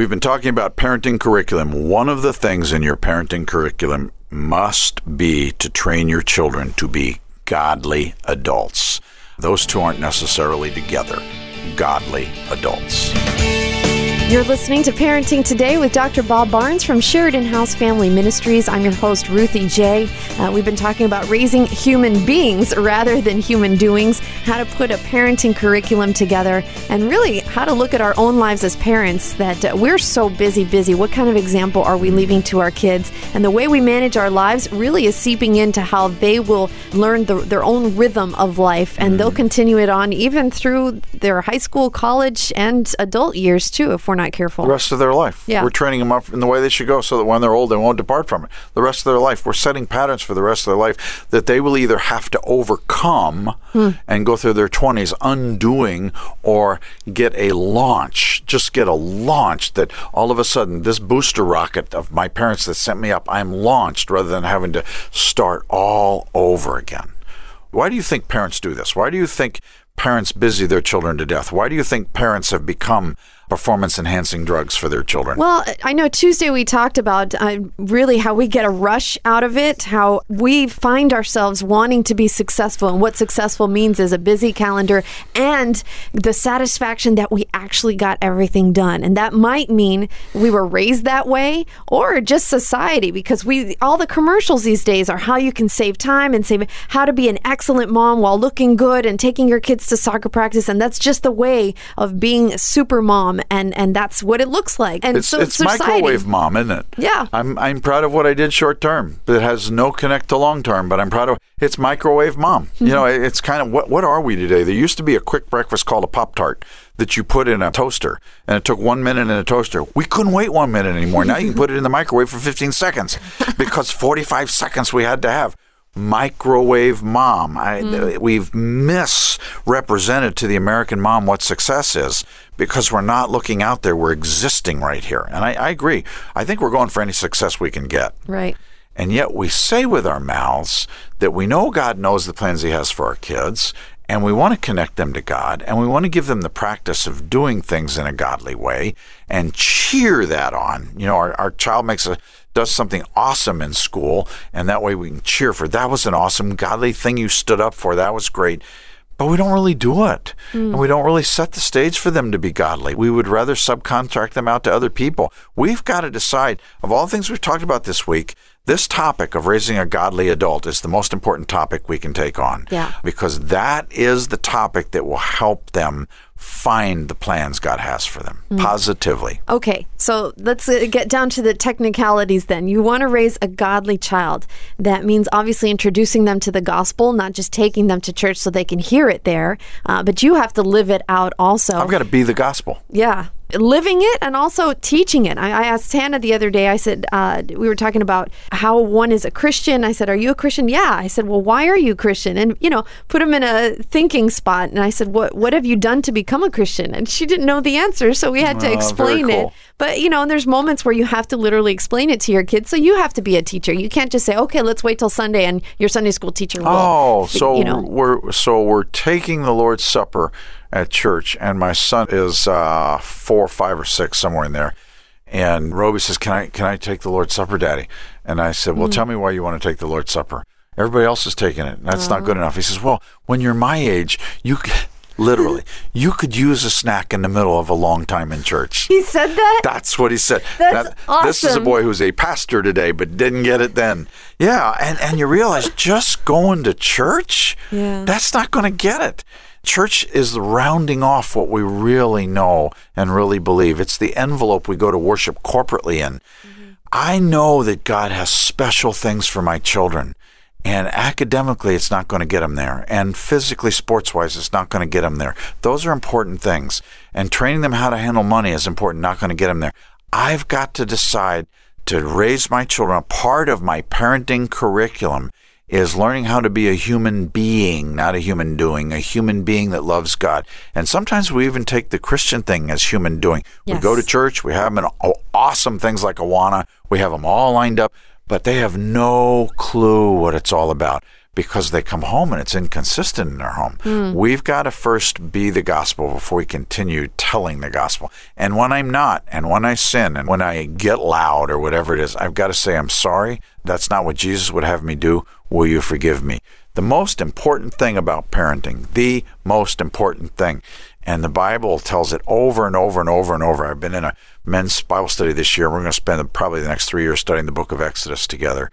We've been talking about parenting curriculum. One of the things in your parenting curriculum must be to train your children to be godly adults. Those two aren't necessarily together. Godly adults. You're listening to Parenting Today with Dr. Bob Barnes from Sheridan House Family Ministries. I'm your host, Ruthie J. Uh, we've been talking about raising human beings rather than human doings, how to put a parenting curriculum together, and really how to look at our own lives as parents that uh, we're so busy, busy. What kind of example are we leaving to our kids? And the way we manage our lives really is seeping into how they will learn the, their own rhythm of life, and they'll continue it on even through their high school, college, and adult years, too, if we're not careful. The rest of their life. Yeah. We're training them up in the way they should go so that when they're old, they won't depart from it. The rest of their life. We're setting patterns for the rest of their life that they will either have to overcome hmm. and go through their 20s undoing or get a launch. Just get a launch that all of a sudden, this booster rocket of my parents that sent me up, I'm launched rather than having to start all over again. Why do you think parents do this? Why do you think parents busy their children to death? Why do you think parents have become performance enhancing drugs for their children? Well, I know Tuesday we talked about uh, really how we get a rush out of it, how we find ourselves wanting to be successful, and what successful means is a busy calendar and the satisfaction that we actually got everything done. And that might mean we were raised that way or just society because we all the commercials these days are how you can save time and save how to be an excellent mom while looking good and taking your kids to soccer practice and that's just the way of being super mom and and that's what it looks like. And It's, so it's society, microwave mom, isn't it? Yeah. I'm I'm proud of what I did short term. It has no connect to long term, but I'm proud of it's microwave mom. You know, Mm-hmm. it's kind of what what are we today? There used to be a quick breakfast called a Pop Tart that you put in a toaster and it took one minute in a toaster. We couldn't wait one minute anymore. Now you can put it in the microwave for 15 seconds because 45 seconds we had to have. Microwave mom. I, We've misrepresented to the American mom what success is because we're not looking out there. We're existing right here. And I, I agree. I think we're going for any success we can get. Right. And yet we say with our mouths that we know God knows the plans He has for our kids, and we want to connect them to God, and we want to give them the practice of doing things in a godly way and cheer that on. You know, our, our child makes a does something awesome in school, and that way we can cheer for that was an awesome godly thing you stood up for. That was great. But we don't really do it. And hmm. we don't really set the stage for them to be godly. We would rather subcontract them out to other people. We've got to decide, of all the things we've talked about this week, this topic of raising a godly adult is the most important topic we can take on. Yeah. Because that is the topic that will help them find the plans God has for them positively. Okay, so let's uh, get down to the technicalities then. You want to raise a godly child. That means obviously introducing them to the gospel, not just taking them to church so they can hear it there, uh, but you have to live it out also. I've got to be the gospel. Yeah. Living it and also teaching it. I, I asked Hannah the other day, I said, uh, we were talking about how one is a Christian. I said, Are you a Christian? Yeah. I said, Well, why are you Christian? And, you know, put him in a thinking spot. And I said, What, what have you done to become a Christian? And she didn't know the answer. So we had to Oh, explain cool. it. But, you know, and there's moments where you have to literally explain it to your kids. So you have to be a teacher. You can't just say, Okay, let's wait till Sunday and your Sunday school teacher will. Oh, so you know. we're so we're taking the Lord's Supper at church, and my son is uh, four, five, or six, somewhere in there. And Roby says, "Can I can I take the Lord's Supper, Daddy?" And I said, "Well, Mm. tell me why you want to take the Lord's Supper. Everybody else is taking it. and That's not Uh-huh. good enough." He says, "Well, when you're my age, you c- literally you could use a snack in the middle of a long time in church." he said that? That's what he said. That's awesome. This is a boy who's a pastor today, but didn't get it then. Yeah, and, and you realize just going to church, Yeah. that's not going to get it. Church is the rounding off what we really know and really believe. It's the envelope we go to worship corporately in. Mm-hmm. I know that God has special things for my children. And academically, it's not going to get them there. And physically, sports wise, it's not going to get them there. Those are important things. And training them how to handle money is important, not going to get them there. I've got to decide to raise my children. A part of my parenting curriculum is learning how to be a human being, not a human doing, a human being that loves God. And sometimes we even take the Christian thing as human doing. We go to church, we have them in awesome things like Awana, we have them all lined up, but they have no clue what it's all about because they come home and it's inconsistent in their home. Hmm. We've got to first be the gospel before we continue telling the gospel. And when I'm not, and when I sin, and when I get loud or whatever it is, I've got to say, I'm sorry. That's not what Jesus would have me do. Will you forgive me? The most important thing about parenting, the most important thing, and the Bible tells it over and over and over and over. I've been in a men's Bible study this year. We're going to spend probably the next three years studying the book of Exodus together.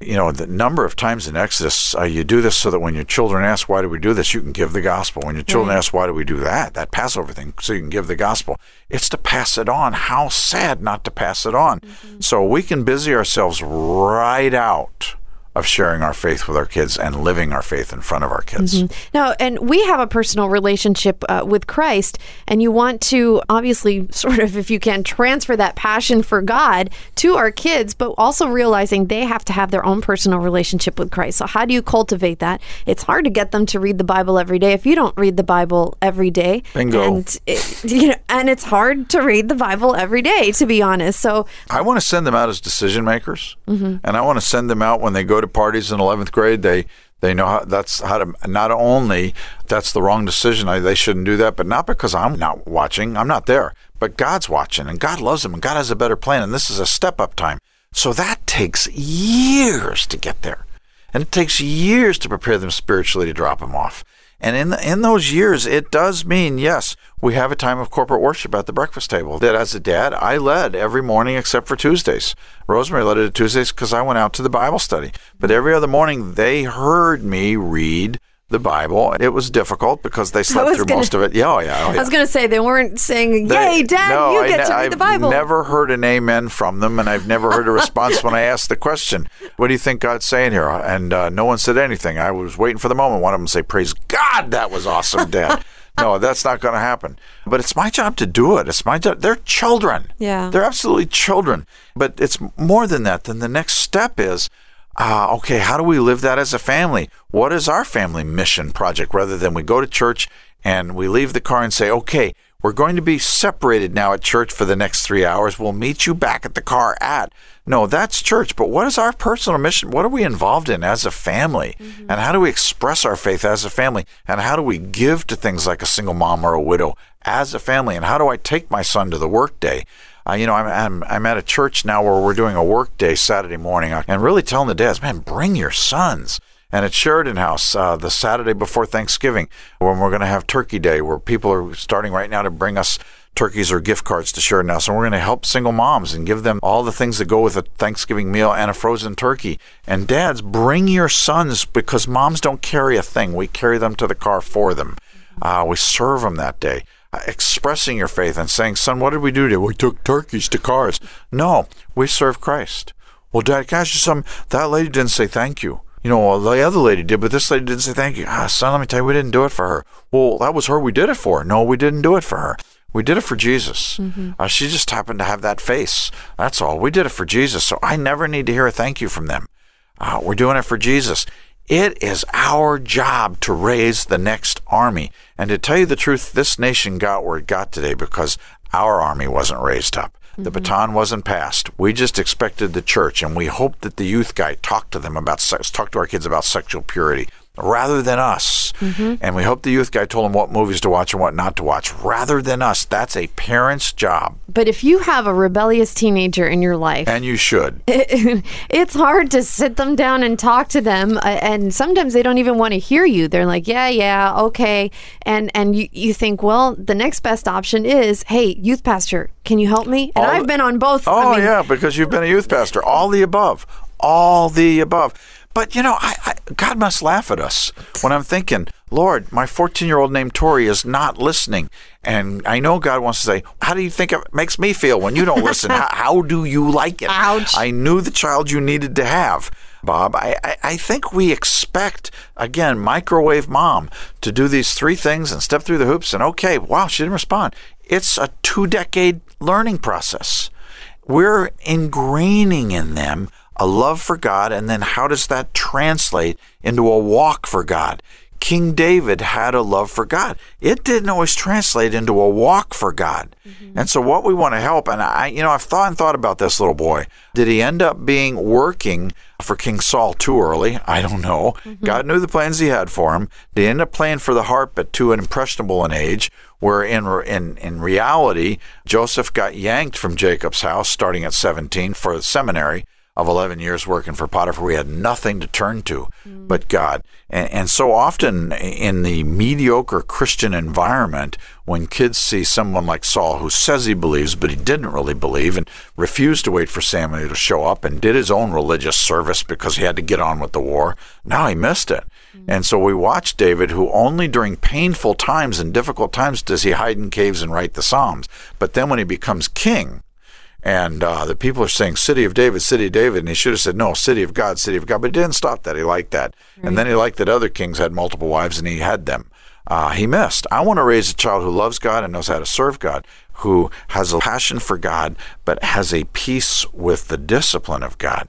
You know, the number of times in Exodus, uh, you do this so that when your children ask, why do we do this? You can give the gospel. When your children Right. ask, why do we do that? That Passover thing, so you can give the gospel. It's to pass it on. How sad not to pass it on. So we can busy ourselves right out of sharing our faith with our kids and living our faith in front of our kids. Now, and we have a personal relationship uh, with Christ, and you want to obviously, sort of, if you can, transfer that passion for God to our kids, but also realizing they have to have their own personal relationship with Christ. So, how do you cultivate that? It's hard to get them to read the Bible every day if you don't read the Bible every day. Bingo. And it, you know, and it's hard to read the Bible every day, to be honest. So, I want to send them out as decision makers, and I want to send them out when they go to parties in 11th grade. They they know how that's how to not only that's the wrong decision. I, they shouldn't do that, but not because I'm not watching. I'm not there, but God's watching, and God loves them, and God has a better plan, and this is a step up time. So that takes years to get there, and it takes years to prepare them spiritually to drop them off. And in the, in those years, it does mean yes, we have a time of corporate worship at the breakfast table. That as a dad, I led every morning except for Tuesdays. Rosemary led it Tuesdays because I went out to the Bible study. But every other morning, they heard me read the Bible. It was difficult because they slept through gonna- most of it. Yeah, oh, yeah, oh, I was going to say they weren't saying, They- "Yay, Dad, no, you get ne- to read I've the Bible." never heard an amen from them, and I've never heard a response when I asked the question, "What do you think God's saying here?" And uh, no one said anything. I was waiting for the moment. One of them say, "Praise God, that was awesome, Dad." no, that's not going to happen. But it's my job to do it. It's my job. They're children. Yeah. they're absolutely children. But it's more than that. Then the next step is. Uh, okay, how do we live that as a family? What is our family mission project rather than we go to church and we leave the car and say, okay, we're going to be separated now at church for the next three hours. We'll meet you back at the car at. No, that's church. But what is our personal mission? What are we involved in as a family? And how do we express our faith as a family? And how do we give to things like a single mom or a widow as a family? And how do I take my son to the workday? Uh, you know, I'm, I'm I'm at a church now where we're doing a work day Saturday morning, uh, and really telling the dads, man, bring your sons. And at Sheridan House, uh, the Saturday before Thanksgiving, when we're going to have Turkey Day, where people are starting right now to bring us turkeys or gift cards to Sheridan House, and we're going to help single moms and give them all the things that go with a Thanksgiving meal and a frozen turkey. And dads, bring your sons because moms don't carry a thing; we carry them to the car for them. Uh, we serve them that day expressing your faith and saying, Son, what did we do today? We took turkeys to cars. No, we serve Christ. Well, Dad, can I ask you something? That lady didn't say thank you. You know, well, the other lady did, but this lady didn't say thank you. Ah, son, let me tell you, we didn't do it for her. Well, that was her we did it for. No, we didn't do it for her. We did it for Jesus. Uh, she just happened to have that face. That's all. We did it for Jesus. So I never need to hear a thank you from them. Uh, we're doing it for Jesus. It is our job to raise the next army. And to tell you the truth, this nation got where it got today because our army wasn't raised up. The mm-hmm. baton wasn't passed. We just expected the church, and we hoped that the youth guy talked to them about sex, talked to our kids about sexual purity rather than us. And we hope the youth guy told them what movies to watch and what not to watch rather than us. That's a parent's job, but if you have a rebellious teenager in your life, and you should. it's hard to sit them down and talk to them uh, and sometimes they don't even want to hear you they're like yeah yeah okay and and you, you think well the next best option is hey youth pastor can you help me and All- i've been on both Oh I mean, yeah, because you've been a youth pastor. All the above, all the above. But you know, I, I, God must laugh at us when I'm thinking, Lord, my 14 year old named Tori is not listening, and I know God wants to say, How do you think it makes me feel when you don't listen? how, how do you like it? Ouch. I knew the child you needed to have. Bob, I, I, I think we expect, again, microwave mom to do these three things and step through the hoops and okay, wow, she didn't respond. It's a two decade learning process we're ingraining in them a love for God, and then how does that translate into a walk for God? King David had a love for God. It didn't always translate into a walk for God. Mm-hmm. And so, what we want to help, and I, you know, I've thought and thought about this little boy. Did he end up being working for King Saul too early? I don't know. Mm-hmm. God knew the plans he had for him. Did he end up playing for the harp at too impressionable an age? Where in, in, in reality, Joseph got yanked from Jacob's house starting at 17 for the seminary of 11 years working for Potiphar, we had nothing to turn to mm. but God. And, and, so often in the mediocre Christian environment, when kids see someone like Saul who says he believes, but he didn't really believe and refused to wait for Samuel to show up and did his own religious service because he had to get on with the war, now he missed it. Mm. And so we watch David, who only during painful times and difficult times does he hide in caves and write the Psalms. But then when he becomes king, and uh, the people are saying, City of David, City of David. And he should have said, No, City of God, City of God. But he didn't stop that. He liked that. Right. And then he liked that other kings had multiple wives and he had them. Uh, he missed. I want to raise a child who loves God and knows how to serve God, who has a passion for God, but has a peace with the discipline of God.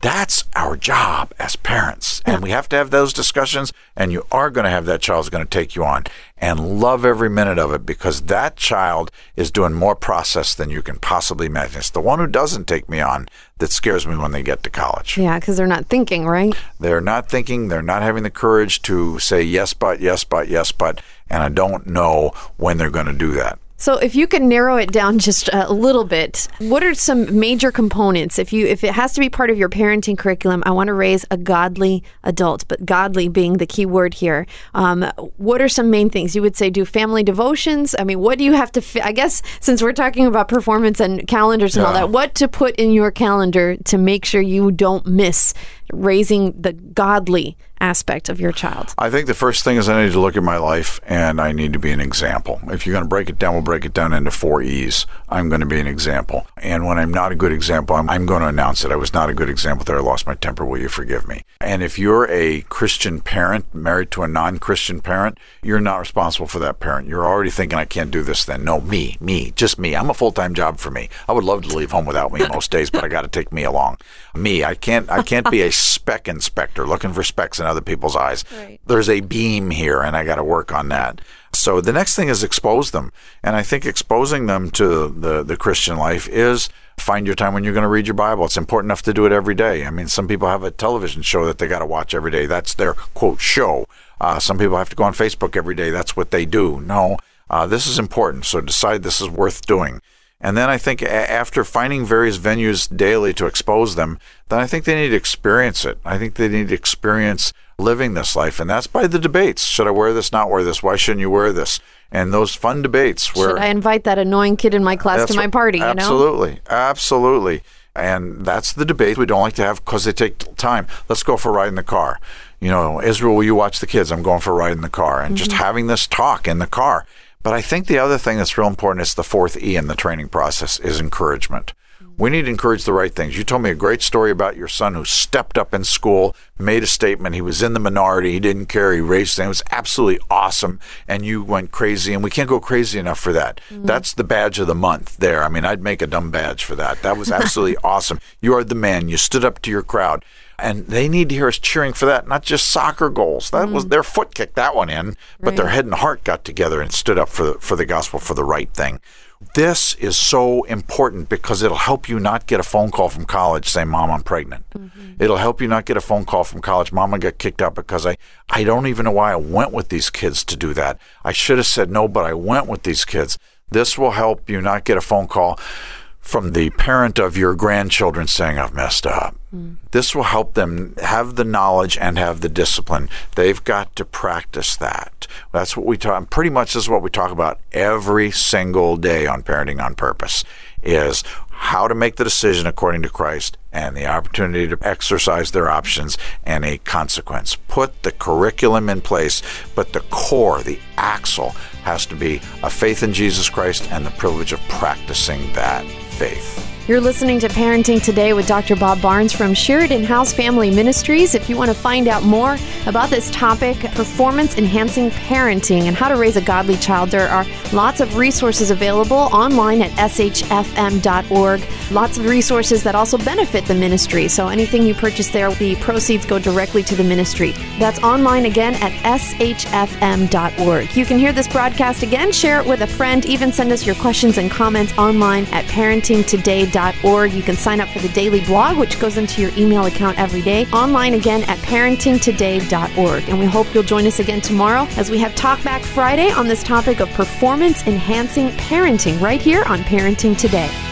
That's our job as parents. And we have to have those discussions, and you are going to have that child's going to take you on and love every minute of it because that child is doing more process than you can possibly imagine. It's the one who doesn't take me on that scares me when they get to college. Yeah, because they're not thinking, right? They're not thinking, they're not having the courage to say yes, but, yes, but, yes, but, and I don't know when they're going to do that. So, if you could narrow it down just a little bit, what are some major components? If you if it has to be part of your parenting curriculum, I want to raise a godly adult, but godly being the key word here. Um, what are some main things you would say? Do family devotions? I mean, what do you have to? Fi- I guess since we're talking about performance and calendars and yeah. all that, what to put in your calendar to make sure you don't miss raising the godly aspect of your child? I think the first thing is I need to look at my life and I need to be an example. If you're going to break it down, we'll break it down into four E's. I'm going to be an example. And when I'm not a good example, I'm, I'm going to announce it. I was not a good example there. I lost my temper. Will you forgive me? And if you're a Christian parent married to a non Christian parent, you're not responsible for that parent. You're already thinking, I can't do this then. No, me, me, just me. I'm a full time job for me. I would love to leave home without me most days, but I got to take me along. Me, I can't, I can't be a speck inspector looking for specks in other people's eyes. Right. There's a beam here, and I got to work on that. So the next thing is expose them. And I think exposing them to the, the Christian life is find your time when you're going to read your Bible. It's important enough to do it every day. I mean, some people have a television show that they got to watch every day. That's their quote show. Uh, some people have to go on Facebook every day. That's what they do. No, uh, this is important. So decide this is worth doing. And then I think after finding various venues daily to expose them, then I think they need to experience it. I think they need to experience living this life. And that's by the debates. Should I wear this, not wear this? Why shouldn't you wear this? And those fun debates where. Should I invite that annoying kid in my class to my party? absolutely. Know? Absolutely. And that's the debate we don't like to have because they take time. Let's go for a ride in the car. You know, Israel, will you watch the kids? I'm going for a ride in the car. And mm-hmm. just having this talk in the car but I think the other thing that's real important is the fourth E in the training process is encouragement. We need to encourage the right things. You told me a great story about your son who stepped up in school, made a statement. He was in the minority. He didn't care. He raised it. It was absolutely awesome. And you went crazy. And we can't go crazy enough for that. Mm-hmm. That's the badge of the month there. I mean, I'd make a dumb badge for that. That was absolutely awesome. You are the man. You stood up to your crowd and they need to hear us cheering for that, not just soccer goals. That mm. was their foot kicked that one in, but right. their head and heart got together and stood up for the, for the gospel for the right thing. This is so important because it'll help you not get a phone call from college saying, Mom, I'm pregnant. Mm-hmm. It'll help you not get a phone call from college, Mom, I got kicked out because I, I don't even know why I went with these kids to do that. I should have said no, but I went with these kids. This will help you not get a phone call from the parent of your grandchildren saying, I've messed up. Mm. This will help them have the knowledge and have the discipline. They've got to practice that. That's what we talk, pretty much this is what we talk about every single day on Parenting on Purpose is how to make the decision according to Christ and the opportunity to exercise their options and a consequence. Put the curriculum in place, but the core, the axle, has to be a faith in Jesus Christ and the privilege of practicing that faith. You're listening to Parenting Today with Dr. Bob Barnes from Sheridan House Family Ministries. If you want to find out more about this topic, performance enhancing parenting and how to raise a godly child, there are lots of resources available online at shfm.org. Lots of resources that also benefit the ministry. So anything you purchase there, the proceeds go directly to the ministry. That's online again at shfm.org. You can hear this broadcast again, share it with a friend, even send us your questions and comments online at parentingtoday.com parentingtoday.org. You can sign up for the daily blog, which goes into your email account every day. Online again at parentingtoday.org. And we hope you'll join us again tomorrow as we have Talk Back Friday on this topic of performance enhancing parenting right here on Parenting Today.